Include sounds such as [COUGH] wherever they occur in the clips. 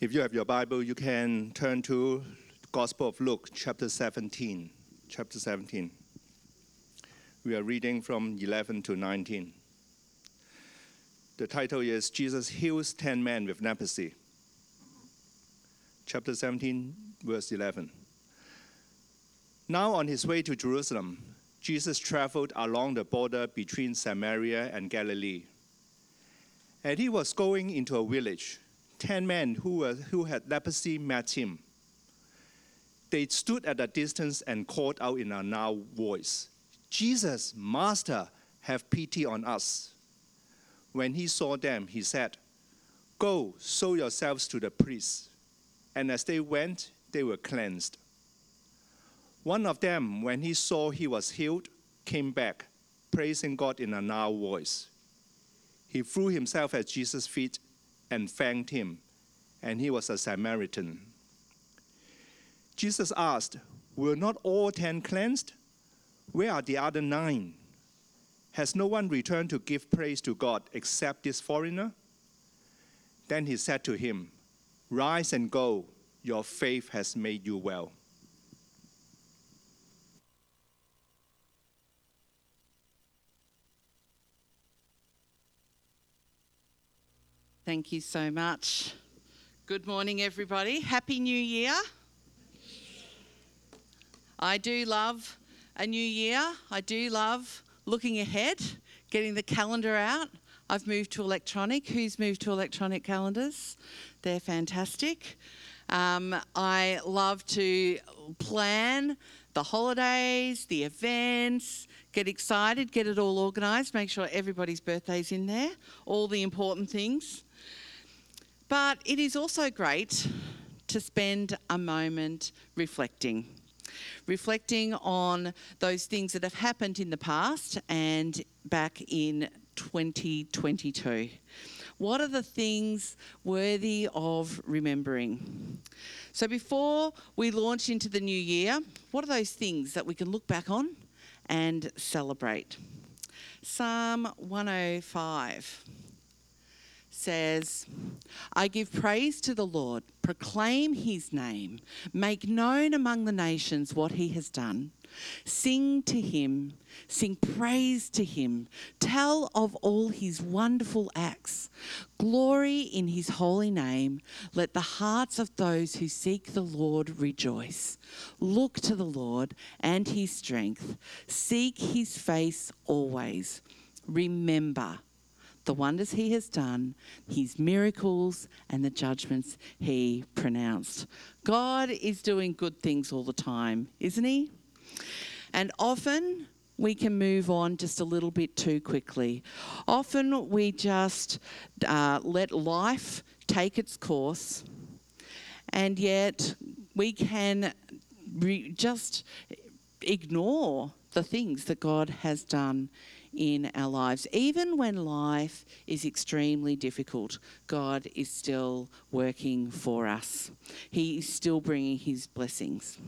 If you have your Bible, you can turn to Gospel of Luke, chapter 17. Chapter 17. We are reading from 11 to 19. The title is Jesus Heals 10 Men with Leprosy. Chapter 17, verse 11. Now, on his way to Jerusalem, Jesus traveled along the border between Samaria and Galilee. And he was going into a village. Ten men who, were, who had leprosy met him. They stood at a distance and called out in a loud voice, Jesus, Master, have pity on us. When he saw them, he said, Go, show yourselves to the priests. And as they went, they were cleansed. One of them, when he saw he was healed, came back, praising God in a loud voice. He threw himself at Jesus' feet and thanked him, and he was a Samaritan. Jesus asked, Were not all ten cleansed? Where are the other nine? Has no one returned to give praise to God except this foreigner? Then he said to him, Rise and go, your faith has made you well. Thank you so much. Good morning, everybody. Happy New Year. I do love a new year. I do love looking ahead, getting the calendar out. I've moved to electronic. Who's moved to electronic calendars? They're fantastic. Um, I love to plan the holidays, the events, get excited, get it all organised, make sure everybody's birthday's in there, all the important things. But it is also great to spend a moment reflecting. Reflecting on those things that have happened in the past and back in 2022. What are the things worthy of remembering? So, before we launch into the new year, what are those things that we can look back on and celebrate? Psalm 105 says, I give praise to the Lord, proclaim his name, make known among the nations what he has done. Sing to him, sing praise to him, tell of all his wonderful acts. Glory in his holy name. Let the hearts of those who seek the Lord rejoice. Look to the Lord and his strength, seek his face always. Remember the wonders he has done, his miracles, and the judgments he pronounced. God is doing good things all the time, isn't he? And often we can move on just a little bit too quickly. Often we just uh, let life take its course, and yet we can re- just ignore the things that God has done in our lives. Even when life is extremely difficult, God is still working for us. He is still bringing His blessings.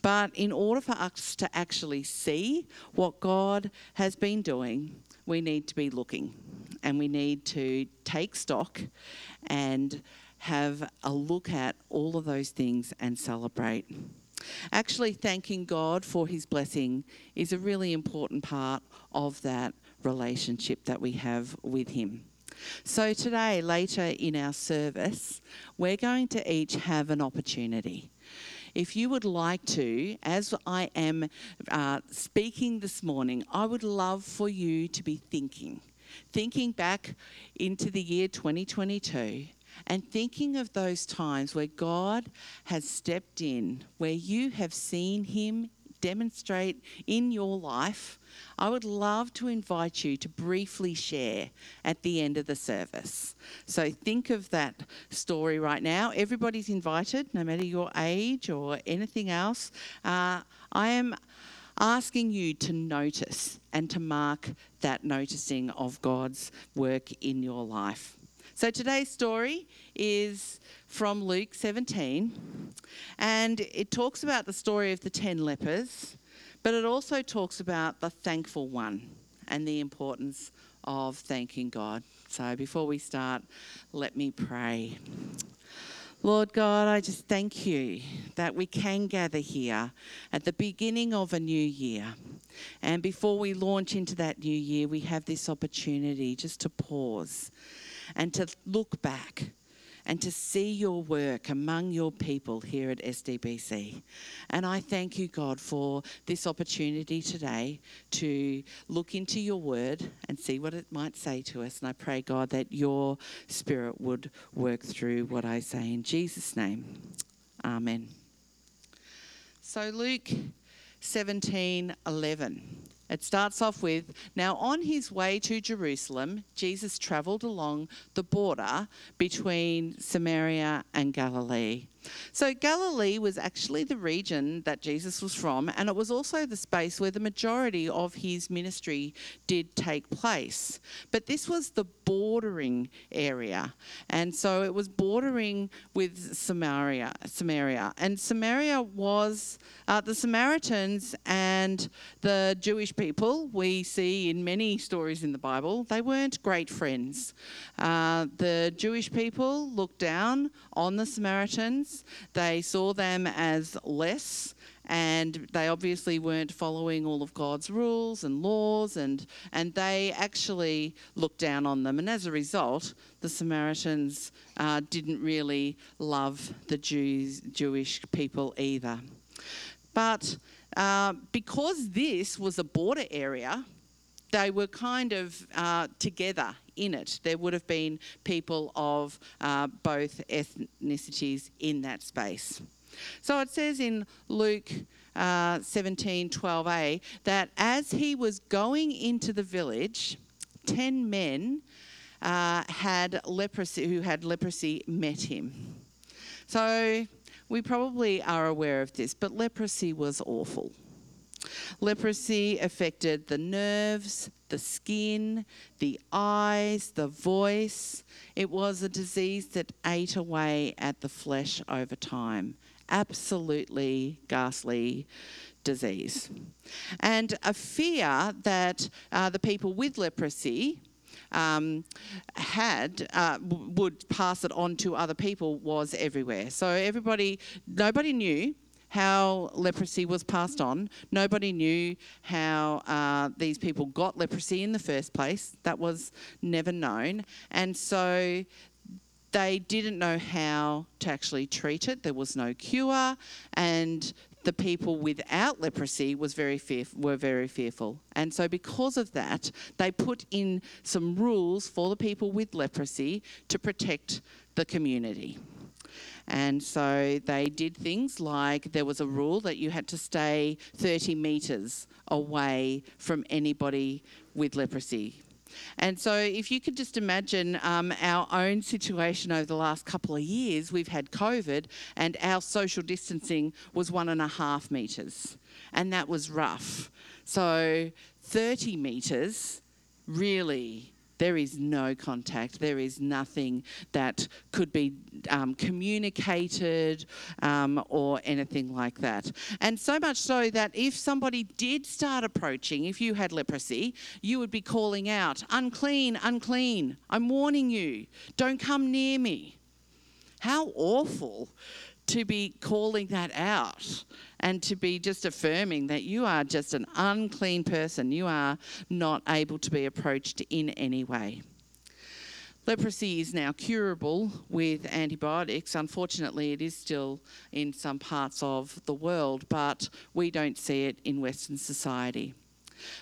But in order for us to actually see what God has been doing, we need to be looking and we need to take stock and have a look at all of those things and celebrate. Actually, thanking God for His blessing is a really important part of that relationship that we have with Him. So, today, later in our service, we're going to each have an opportunity. If you would like to, as I am uh, speaking this morning, I would love for you to be thinking, thinking back into the year 2022 and thinking of those times where God has stepped in, where you have seen Him demonstrate in your life, I would love to invite you to briefly share at the end of the service. So think of that story right now. Everybody's invited, no matter your age or anything else. Uh, I am asking you to notice and to mark that noticing of God's work in your life. So today's story is from Luke 17, and it talks about the story of the 10 lepers, but it also talks about the thankful one and the importance of thanking God. So before we start, let me pray. Lord God, I just thank you that we can gather here at the beginning of a new year. And before we launch into that new year, we have this opportunity just to pause and to look back and to see your work among your people here at SDBC. And I thank you, God, for this opportunity today to look into your word and see what it might say to us. And I pray, God, that your spirit would work through what I say. In Jesus' name, amen. So, Luke 17 11. It starts off with Now, on his way to Jerusalem, Jesus travelled along the border between Samaria and Galilee. So, Galilee was actually the region that Jesus was from, and it was also the space where the majority of his ministry did take place. But this was the bordering area, and so it was bordering with Samaria. Samaria, and Samaria was uh, the Samaritans and the Jewish people. We see in many stories in the Bible they weren't great friends. Uh, the Jewish people looked down on the Samaritans. They saw them as less and they obviously weren't following all of God's rules and laws, and, and they actually looked down on them. And as a result, the Samaritans uh, didn't really love the Jews, Jewish people either. But uh, because this was a border area, they were kind of uh, together in it. There would have been people of uh, both ethnicities in that space. So it says in Luke uh, 17 12a that as he was going into the village, 10 men uh, had leprosy, who had leprosy met him. So we probably are aware of this, but leprosy was awful. Leprosy affected the nerves, the skin, the eyes, the voice. It was a disease that ate away at the flesh over time. Absolutely ghastly disease. And a fear that uh, the people with leprosy um, had uh, would pass it on to other people was everywhere. So everybody, nobody knew how leprosy was passed on. Nobody knew how uh, these people got leprosy in the first place. That was never known. And so they didn't know how to actually treat it. There was no cure, and the people without leprosy was very fear, were very fearful. And so, because of that, they put in some rules for the people with leprosy to protect the community. And so they did things like there was a rule that you had to stay 30 metres away from anybody with leprosy. And so, if you could just imagine um, our own situation over the last couple of years, we've had COVID and our social distancing was one and a half metres, and that was rough. So, 30 metres really there is no contact. There is nothing that could be um, communicated um, or anything like that. And so much so that if somebody did start approaching, if you had leprosy, you would be calling out, unclean, unclean. I'm warning you, don't come near me. How awful to be calling that out and to be just affirming that you are just an unclean person. You are not able to be approached in any way. Leprosy is now curable with antibiotics. Unfortunately, it is still in some parts of the world, but we don't see it in Western society.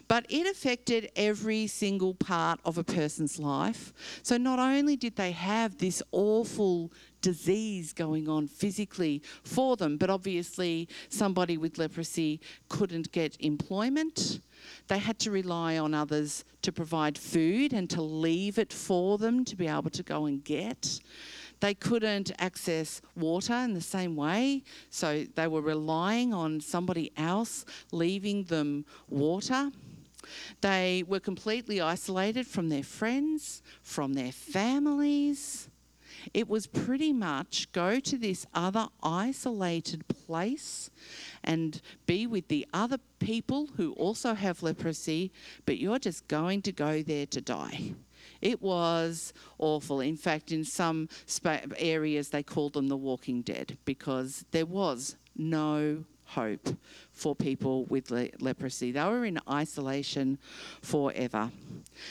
But it affected every single part of a person's life. So not only did they have this awful disease going on physically for them, but obviously somebody with leprosy couldn't get employment. They had to rely on others to provide food and to leave it for them to be able to go and get. They couldn't access water in the same way, so they were relying on somebody else leaving them water. They were completely isolated from their friends, from their families. It was pretty much go to this other isolated place and be with the other people who also have leprosy, but you're just going to go there to die. It was awful. In fact, in some spa- areas, they called them the walking dead because there was no hope for people with le- leprosy. They were in isolation forever.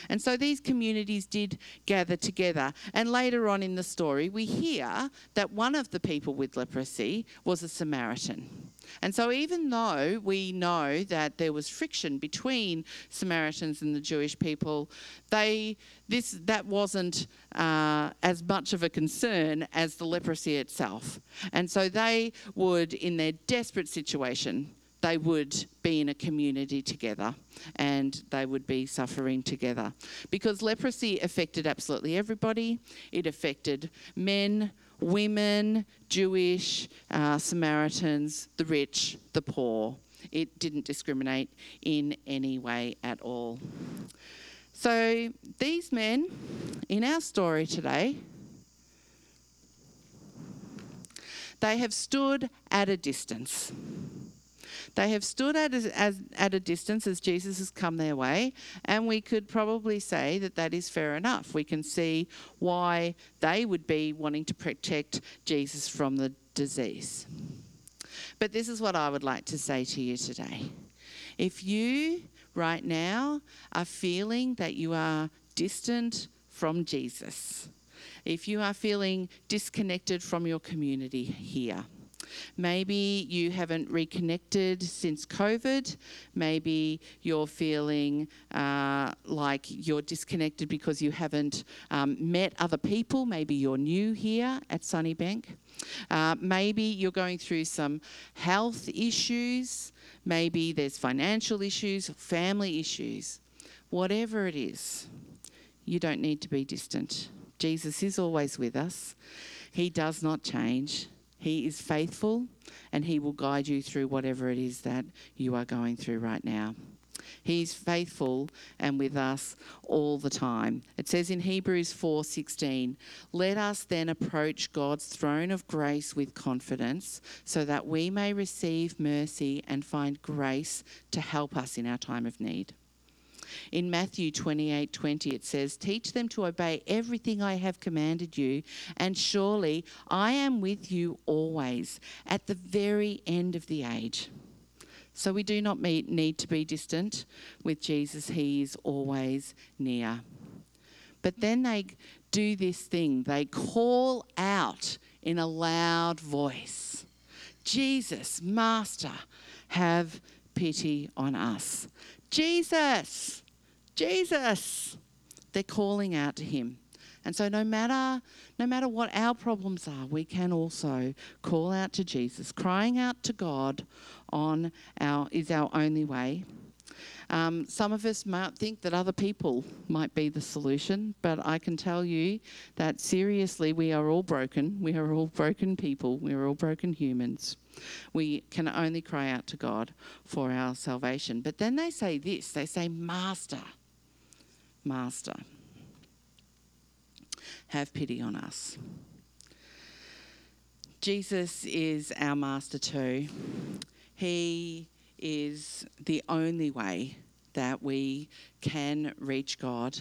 And so these communities did gather together. And later on in the story, we hear that one of the people with leprosy was a Samaritan. And so, even though we know that there was friction between Samaritans and the Jewish people, they this that wasn't uh, as much of a concern as the leprosy itself. And so, they would, in their desperate situation, they would be in a community together and they would be suffering together because leprosy affected absolutely everybody. It affected men, women, Jewish, uh, Samaritans, the rich, the poor. It didn't discriminate in any way at all. So, these men in our story today, they have stood at a distance. They have stood at a, as, at a distance as Jesus has come their way, and we could probably say that that is fair enough. We can see why they would be wanting to protect Jesus from the disease. But this is what I would like to say to you today. If you right now are feeling that you are distant from Jesus, if you are feeling disconnected from your community here, Maybe you haven't reconnected since COVID. Maybe you're feeling uh, like you're disconnected because you haven't um, met other people. Maybe you're new here at Sunnybank. Uh, maybe you're going through some health issues. Maybe there's financial issues, family issues. Whatever it is, you don't need to be distant. Jesus is always with us. He does not change. He is faithful and He will guide you through whatever it is that you are going through right now. He's faithful and with us all the time. It says in Hebrews 4:16, "Let us then approach God's throne of grace with confidence, so that we may receive mercy and find grace to help us in our time of need." In Matthew 28 20, it says, Teach them to obey everything I have commanded you, and surely I am with you always at the very end of the age. So we do not meet, need to be distant with Jesus, He is always near. But then they do this thing, they call out in a loud voice Jesus, Master, have pity on us. Jesus, Jesus. They're calling out to him. And so no matter no matter what our problems are, we can also call out to Jesus. Crying out to God on our is our only way. Um, some of us might think that other people might be the solution, but I can tell you that seriously, we are all broken. We are all broken people. We are all broken humans. We can only cry out to God for our salvation. But then they say this they say, Master, Master, have pity on us. Jesus is our master too. He is the only way that we can reach God.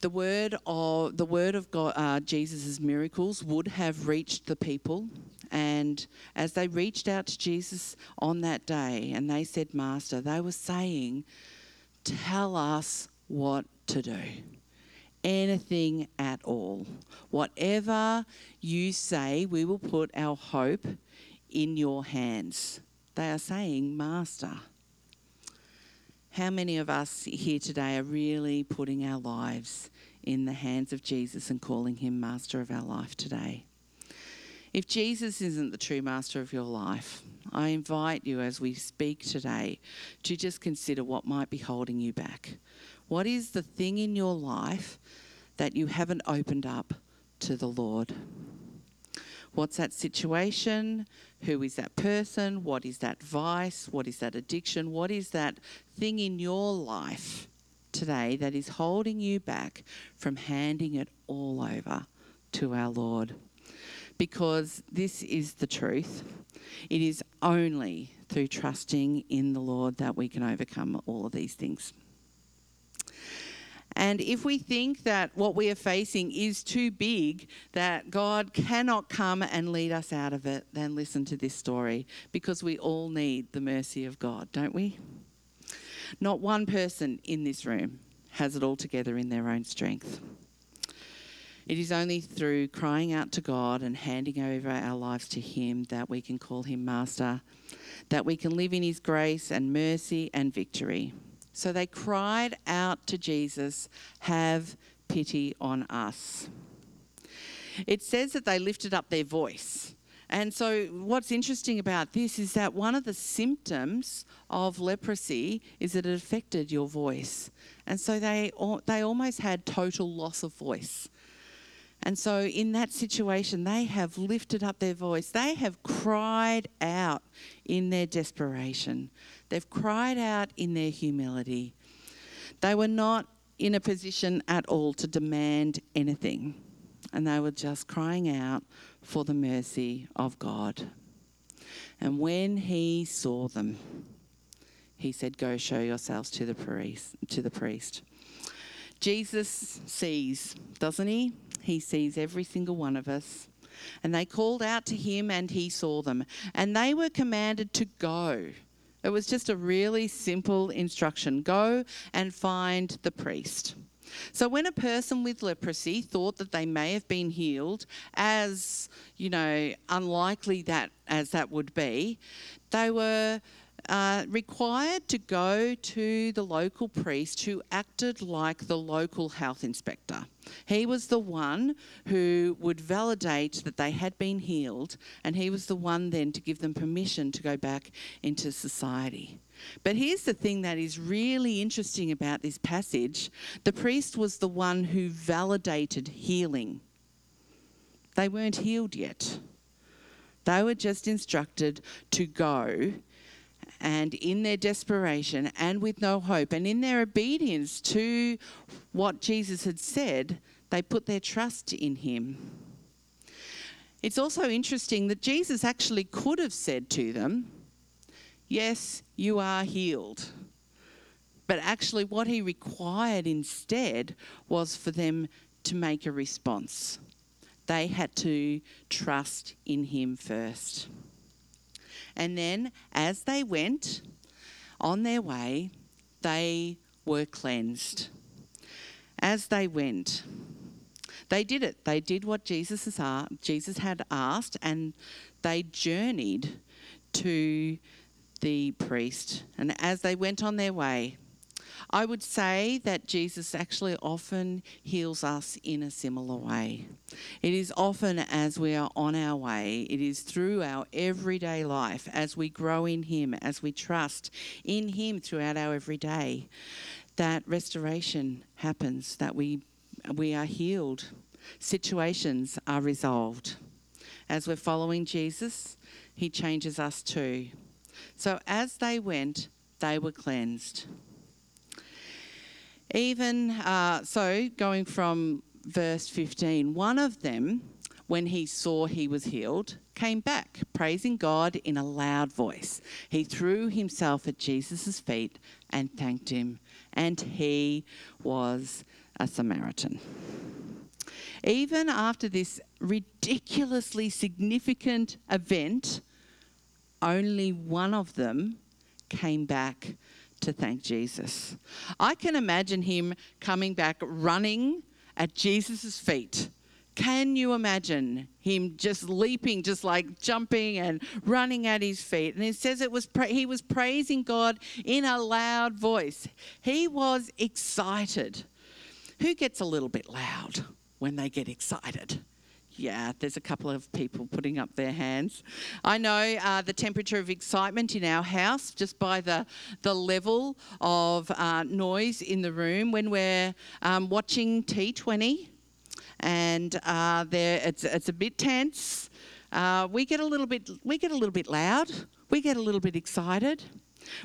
The word of the word of God, uh, Jesus' miracles would have reached the people, and as they reached out to Jesus on that day, and they said, "Master," they were saying, "Tell us what to do." Anything at all. Whatever you say, we will put our hope in your hands. They are saying, Master. How many of us here today are really putting our lives in the hands of Jesus and calling him master of our life today? If Jesus isn't the true master of your life, I invite you as we speak today to just consider what might be holding you back. What is the thing in your life that you haven't opened up to the Lord? What's that situation? Who is that person? What is that vice? What is that addiction? What is that thing in your life today that is holding you back from handing it all over to our Lord? Because this is the truth. It is only through trusting in the Lord that we can overcome all of these things. And if we think that what we are facing is too big, that God cannot come and lead us out of it, then listen to this story because we all need the mercy of God, don't we? Not one person in this room has it all together in their own strength. It is only through crying out to God and handing over our lives to Him that we can call Him Master, that we can live in His grace and mercy and victory. So they cried out to Jesus, Have pity on us. It says that they lifted up their voice. And so, what's interesting about this is that one of the symptoms of leprosy is that it affected your voice. And so, they, they almost had total loss of voice. And so, in that situation, they have lifted up their voice. They have cried out in their desperation. They've cried out in their humility. They were not in a position at all to demand anything, and they were just crying out for the mercy of God. And when he saw them, he said, Go show yourselves to the priest. To the priest. Jesus sees, doesn't he? He sees every single one of us. And they called out to him, and he saw them. And they were commanded to go. It was just a really simple instruction go and find the priest. So, when a person with leprosy thought that they may have been healed, as you know, unlikely that as that would be, they were uh, required to go to the local priest who acted like the local health inspector. He was the one who would validate that they had been healed, and he was the one then to give them permission to go back into society. But here's the thing that is really interesting about this passage the priest was the one who validated healing. They weren't healed yet. They were just instructed to go and in their desperation and with no hope and in their obedience to what Jesus had said, they put their trust in him. It's also interesting that Jesus actually could have said to them, Yes, you are healed. But actually, what he required instead was for them to make a response. They had to trust in him first. And then, as they went on their way, they were cleansed. As they went, they did it. They did what Jesus, Jesus had asked, and they journeyed to the priest. And as they went on their way, I would say that Jesus actually often heals us in a similar way. It is often as we are on our way, it is through our everyday life, as we grow in Him, as we trust in Him throughout our everyday, that restoration happens, that we, we are healed, situations are resolved. As we're following Jesus, He changes us too. So as they went, they were cleansed. Even uh, so, going from verse 15, one of them, when he saw he was healed, came back, praising God in a loud voice. He threw himself at Jesus' feet and thanked him, and he was a Samaritan. Even after this ridiculously significant event, only one of them came back to thank Jesus. I can imagine him coming back running at Jesus' feet. Can you imagine him just leaping, just like jumping and running at his feet? And it says it was pra- he was praising God in a loud voice. He was excited. Who gets a little bit loud when they get excited? Yeah, there's a couple of people putting up their hands. I know uh, the temperature of excitement in our house just by the, the level of uh, noise in the room when we're um, watching T20 and uh, there it's, it's a bit tense. Uh, we get a little bit we get a little bit loud. We get a little bit excited.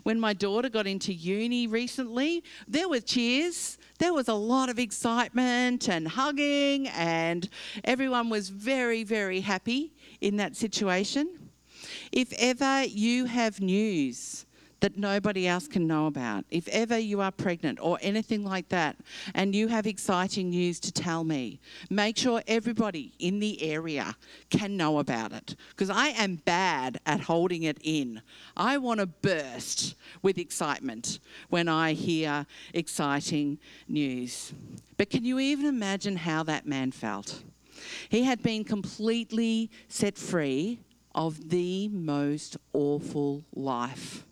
When my daughter got into uni recently, there were cheers, there was a lot of excitement and hugging, and everyone was very, very happy in that situation. If ever you have news that nobody else can know about. If ever you are pregnant or anything like that, and you have exciting news to tell me, make sure everybody in the area can know about it. Because I am bad at holding it in. I want to burst with excitement when I hear exciting news. But can you even imagine how that man felt? He had been completely set free of the most awful life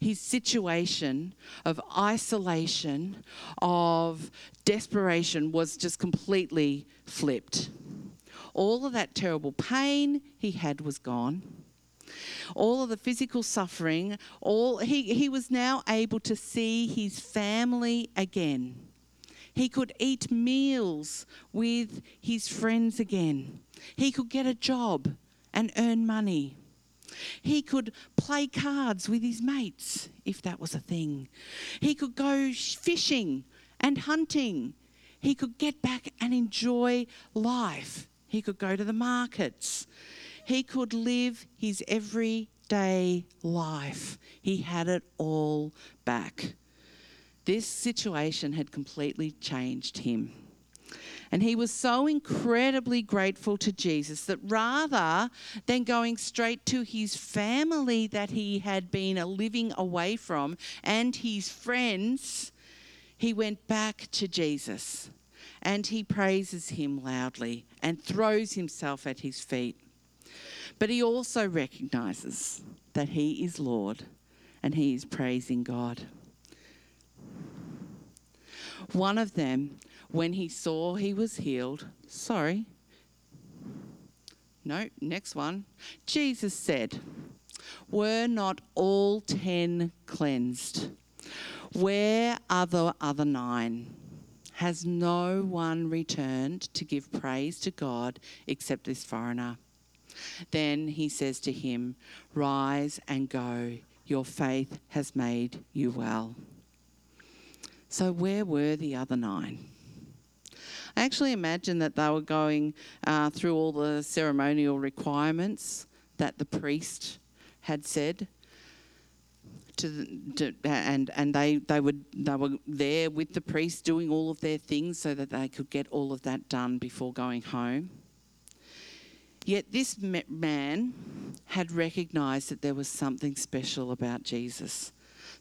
his situation of isolation, of desperation was just completely flipped. All of that terrible pain he had was gone. All of the physical suffering, all he, he was now able to see his family again. He could eat meals with his friends again. He could get a job and earn money. He could play cards with his mates, if that was a thing. He could go fishing and hunting. He could get back and enjoy life. He could go to the markets. He could live his everyday life. He had it all back. This situation had completely changed him. And he was so incredibly grateful to Jesus that rather than going straight to his family that he had been living away from and his friends, he went back to Jesus and he praises him loudly and throws himself at his feet. But he also recognizes that he is Lord and he is praising God. One of them when he saw he was healed, sorry, no, next one. Jesus said, Were not all ten cleansed? Where are the other nine? Has no one returned to give praise to God except this foreigner? Then he says to him, Rise and go. Your faith has made you well. So, where were the other nine? I actually imagine that they were going uh, through all the ceremonial requirements that the priest had said. To, to, and and they they would they were there with the priest doing all of their things so that they could get all of that done before going home. Yet this man had recognized that there was something special about Jesus.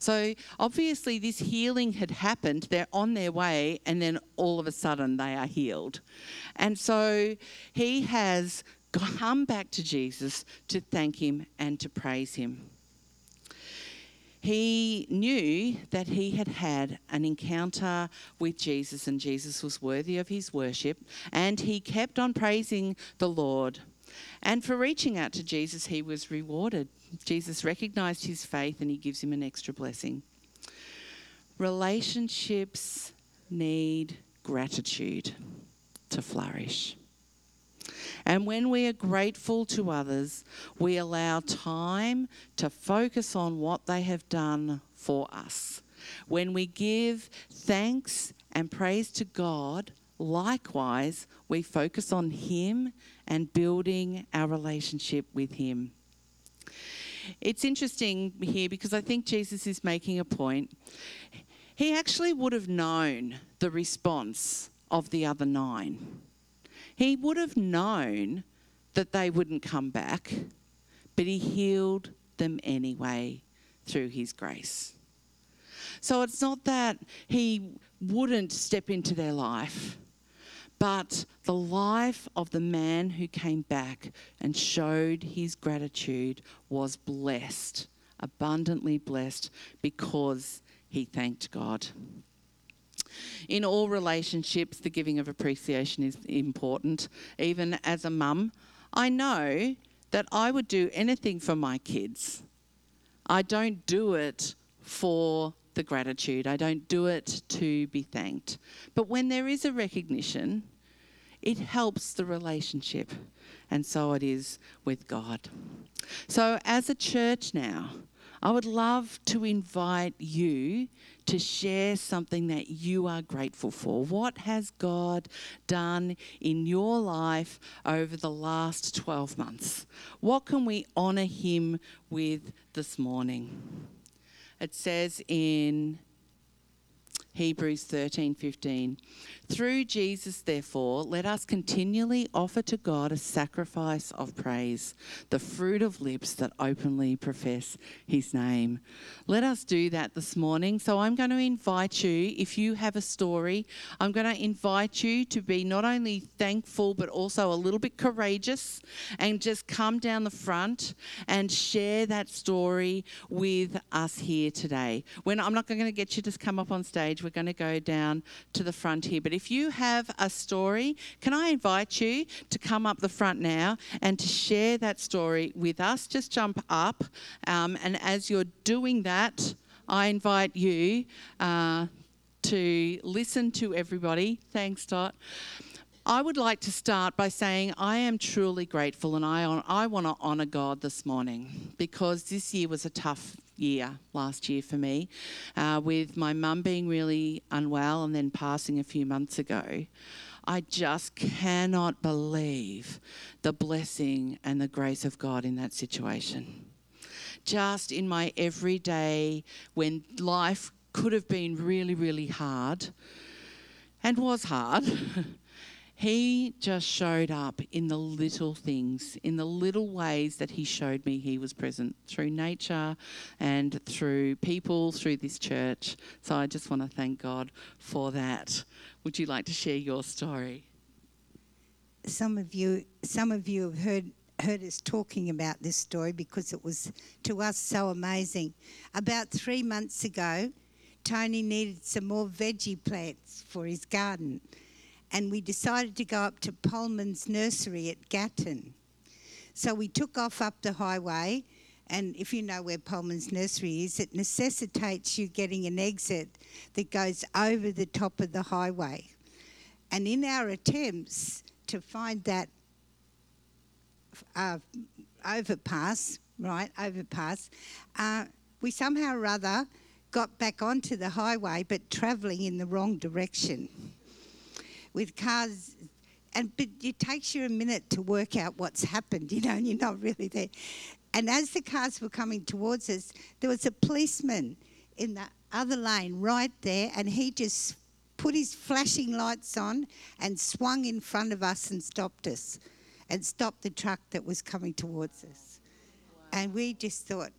So obviously, this healing had happened. They're on their way, and then all of a sudden, they are healed. And so he has come back to Jesus to thank him and to praise him. He knew that he had had an encounter with Jesus and Jesus was worthy of his worship, and he kept on praising the Lord. And for reaching out to Jesus, he was rewarded. Jesus recognized his faith and he gives him an extra blessing. Relationships need gratitude to flourish. And when we are grateful to others, we allow time to focus on what they have done for us. When we give thanks and praise to God, likewise, we focus on Him and building our relationship with Him. It's interesting here because I think Jesus is making a point. He actually would have known the response of the other nine. He would have known that they wouldn't come back, but he healed them anyway through his grace. So it's not that he wouldn't step into their life, but the life of the man who came back and showed his gratitude was blessed, abundantly blessed, because he thanked God. In all relationships, the giving of appreciation is important. Even as a mum, I know that I would do anything for my kids. I don't do it for the gratitude. I don't do it to be thanked. But when there is a recognition, it helps the relationship. And so it is with God. So, as a church now, I would love to invite you to share something that you are grateful for. What has God done in your life over the last 12 months? What can we honour Him with this morning? It says in Hebrews 13:15. Through Jesus therefore let us continually offer to God a sacrifice of praise, the fruit of lips that openly profess his name. Let us do that this morning. So I'm going to invite you if you have a story, I'm going to invite you to be not only thankful but also a little bit courageous and just come down the front and share that story with us here today. When I'm not going to get you to come up on stage we're going to go down to the front here. But if you have a story, can I invite you to come up the front now and to share that story with us? Just jump up. Um, and as you're doing that, I invite you uh, to listen to everybody. Thanks, Dot. I would like to start by saying I am truly grateful and I, I want to honour God this morning because this year was a tough year last year for me, uh, with my mum being really unwell and then passing a few months ago. I just cannot believe the blessing and the grace of God in that situation. Just in my everyday, when life could have been really, really hard and was hard. [LAUGHS] He just showed up in the little things, in the little ways that He showed me He was present through nature and through people, through this church. So I just want to thank God for that. Would you like to share your story? Some of you, some of you have heard heard us talking about this story because it was to us so amazing. About three months ago, Tony needed some more veggie plants for his garden and we decided to go up to Pohlman's nursery at Gatton. So we took off up the highway, and if you know where Pohlman's nursery is, it necessitates you getting an exit that goes over the top of the highway. And in our attempts to find that uh, overpass, right, overpass, uh, we somehow or other got back onto the highway but travelling in the wrong direction with cars and but it takes you a minute to work out what's happened, you know, and you're not really there. And as the cars were coming towards us, there was a policeman in the other lane right there, and he just put his flashing lights on and swung in front of us and stopped us and stopped the truck that was coming towards us. And we just thought,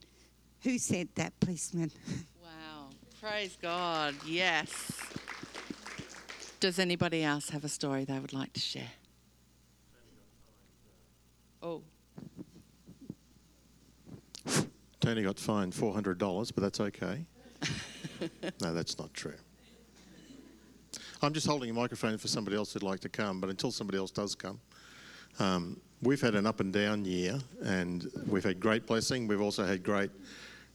who sent that policeman? [LAUGHS] Wow. Praise God. Yes. Does anybody else have a story they would like to share? Oh. Tony got fined $400, but that's okay. [LAUGHS] no, that's not true. I'm just holding a microphone for somebody else who'd like to come, but until somebody else does come, um, we've had an up and down year, and we've had great blessing. We've also had great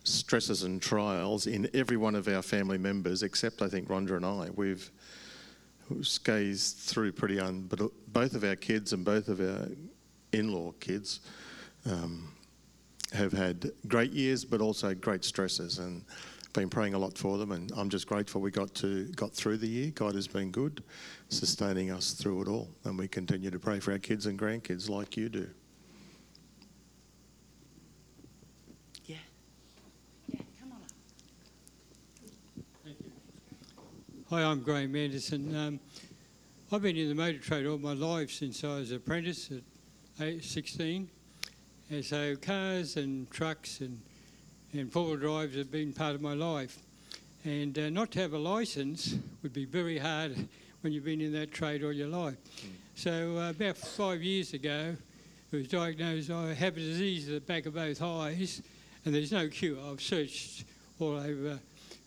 stresses and trials in every one of our family members, except I think Rhonda and I. We've scazed through pretty un. But both of our kids and both of our in-law kids um, have had great years, but also great stresses, and been praying a lot for them. And I'm just grateful we got to got through the year. God has been good, sustaining us through it all, and we continue to pray for our kids and grandkids like you do. Hi, I'm Graham Anderson. Um, I've been in the motor trade all my life since I was an apprentice at 16. And so cars and trucks and, and four-wheel drives have been part of my life. And uh, not to have a licence would be very hard when you've been in that trade all your life. Mm. So uh, about five years ago, I was diagnosed I have a disease at the back of both eyes, and there's no cure. I've searched all over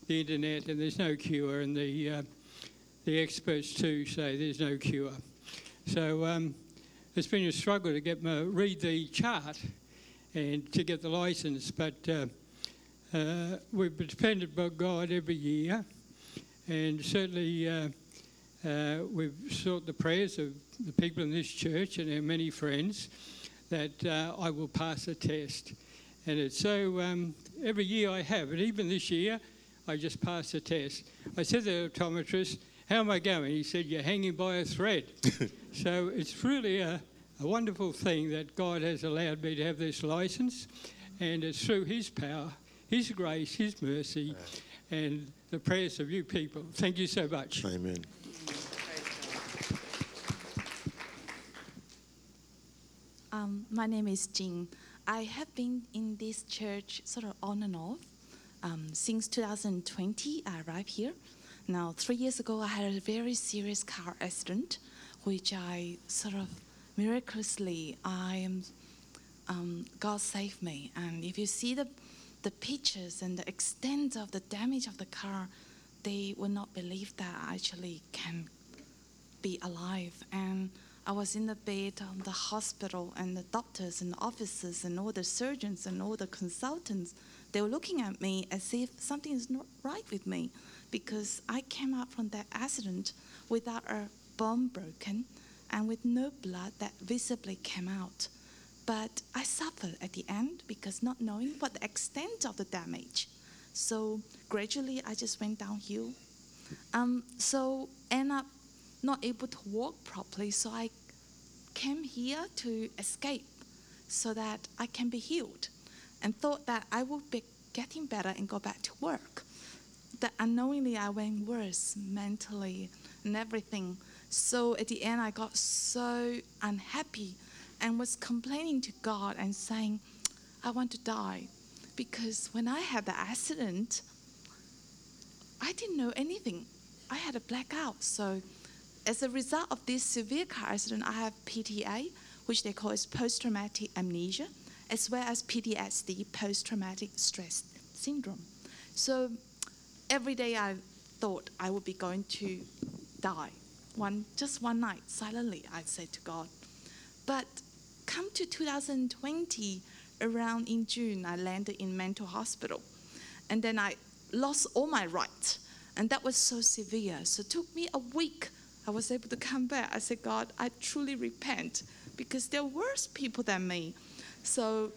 the internet, and there's no cure, and the uh, the experts too say there's no cure. So um, it's been a struggle to get my read the chart and to get the license, but uh, uh, we've been depended on God every year, and certainly. Uh, uh, we've sought the prayers of the people in this church and our many friends that uh, I will pass a test. And it's so um, every year I have, and even this year, I just passed the test. I said to the optometrist, How am I going? He said, You're hanging by a thread. [LAUGHS] so it's really a, a wonderful thing that God has allowed me to have this license, and it's through His power, His grace, His mercy, and the prayers of you people. Thank you so much. Amen. Um, my name is Jing. I have been in this church sort of on and off um, since 2020. I arrived here. Now, three years ago, I had a very serious car accident, which I sort of miraculously, I am, um, God saved me. And if you see the, the pictures and the extent of the damage of the car, they would not believe that I actually can be alive. And I was in the bed of the hospital, and the doctors and officers and all the surgeons and all the consultants, they were looking at me as if something is not right with me because I came out from that accident without a bone broken and with no blood that visibly came out. But I suffered at the end because not knowing what the extent of the damage. So gradually I just went downhill. Um, so end up not able to walk properly, so I came here to escape so that I can be healed and thought that I would be getting better and go back to work. That unknowingly I went worse mentally and everything. So at the end, I got so unhappy and was complaining to God and saying, I want to die. Because when I had the accident, I didn't know anything. I had a blackout. So as a result of this severe car accident, I have PTA, which they call as post-traumatic amnesia, as well as PTSD, post-traumatic stress syndrome. So every day I thought I would be going to die. One just one night, silently, I said to God. But come to 2020, around in June, I landed in mental hospital, and then I lost all my rights, and that was so severe. So it took me a week I was able to come back. I said, God, I truly repent because there are worse people than me. So,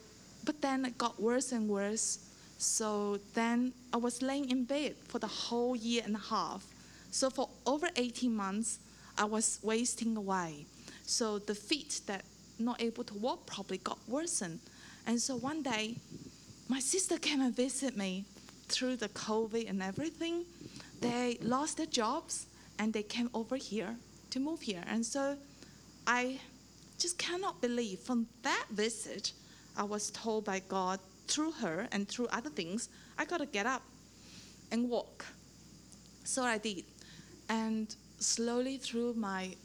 but then it got worse and worse. So then I was laying in bed for the whole year and a half. So for over 18 months, I was wasting away. So the feet that not able to walk properly got worsened. And so one day, my sister came and visited me through the COVID and everything. They lost their jobs and they came over here to move here. And so I just cannot believe from that visit, I was told by God through her and through other things, I got to get up and walk. So I did. And slowly through my,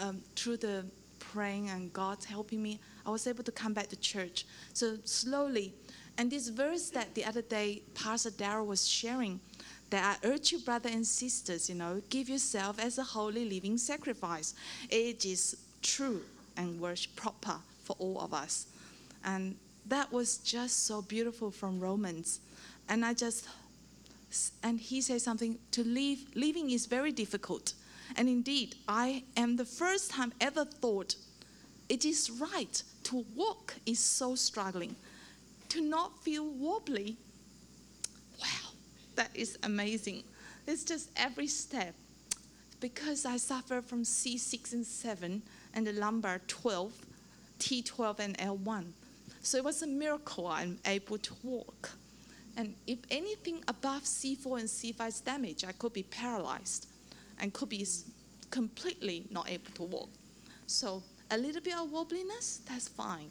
um, through the praying and God's helping me, I was able to come back to church. So slowly, and this verse that the other day Pastor Darrell was sharing, that I urge you, brothers and sisters, you know, give yourself as a holy living sacrifice. It is true and worship proper for all of us. And that was just so beautiful from Romans. And I just, and he said something to live, living is very difficult. And indeed, I am the first time ever thought it is right to walk is so struggling. To not feel wobbly wow, that is amazing. It's just every step. Because I suffer from C6 and 7 and the lumbar 12, T12 and L1. So it was a miracle I'm able to walk. And if anything above C4 and C5 is damaged, I could be paralyzed and could be completely not able to walk. So a little bit of wobbliness, that's fine.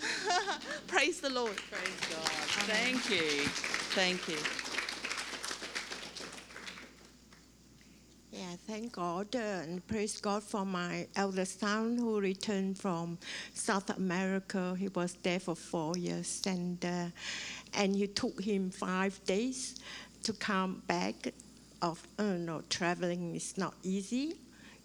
[LAUGHS] Praise the Lord. Praise God. Thank you. Thank you. Yeah, thank God and praise God for my eldest son who returned from South America. He was there for four years, and uh, and it took him five days to come back. Of uh, no, traveling is not easy.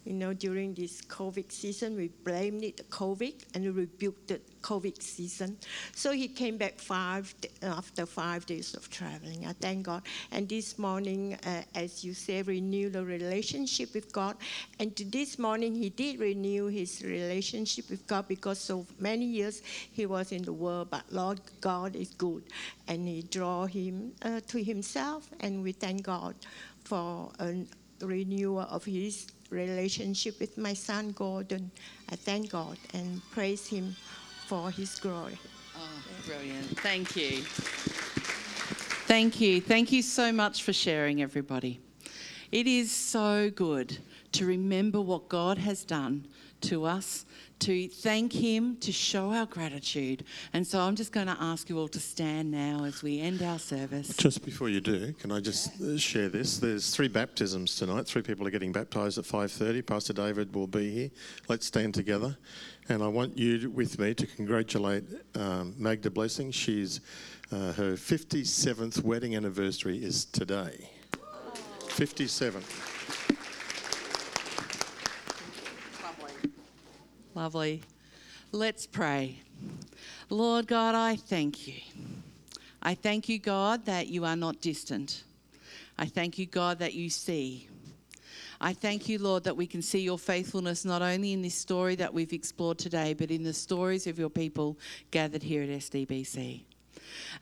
You know, during this COVID season, we blamed it COVID and rebuked the COVID season. So he came back five after five days of traveling. I thank God. And this morning, uh, as you say, renew the relationship with God. And this morning, he did renew his relationship with God because so many years he was in the world. But Lord God is good, and He draw him uh, to Himself. And we thank God for a renewal of His relationship with my son Gordon. I thank God and praise Him for His glory. Oh, brilliant. Thank you. Thank you. Thank you so much for sharing, everybody. It is so good to remember what God has done to us, to thank Him, to show our gratitude. And so I'm just going to ask you all to stand now as we end our service. Just before you do, can I just uh, share this? There's three baptisms tonight. Three people are getting baptised at 5:30. Pastor David will be here. Let's stand together, and I want you with me to congratulate um, Magda Blessing. She's uh, her 57th wedding anniversary is today. 57. Lovely. Let's pray. Lord God, I thank you. I thank you, God, that you are not distant. I thank you, God, that you see. I thank you, Lord, that we can see your faithfulness not only in this story that we've explored today, but in the stories of your people gathered here at SDBC.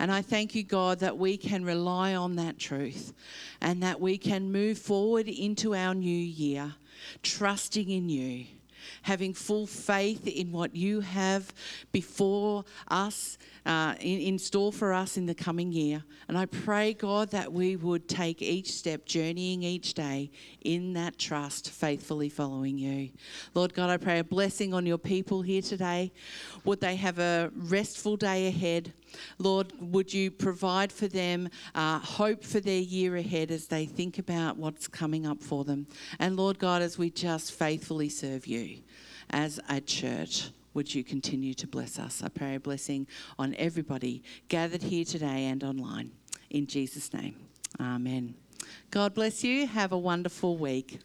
And I thank you, God, that we can rely on that truth and that we can move forward into our new year, trusting in you, having full faith in what you have before us, uh, in, in store for us in the coming year. And I pray, God, that we would take each step, journeying each day in that trust, faithfully following you. Lord God, I pray a blessing on your people here today. Would they have a restful day ahead? Lord, would you provide for them uh, hope for their year ahead as they think about what's coming up for them? And Lord God, as we just faithfully serve you as a church, would you continue to bless us? I pray a blessing on everybody gathered here today and online. In Jesus' name, amen. God bless you. Have a wonderful week.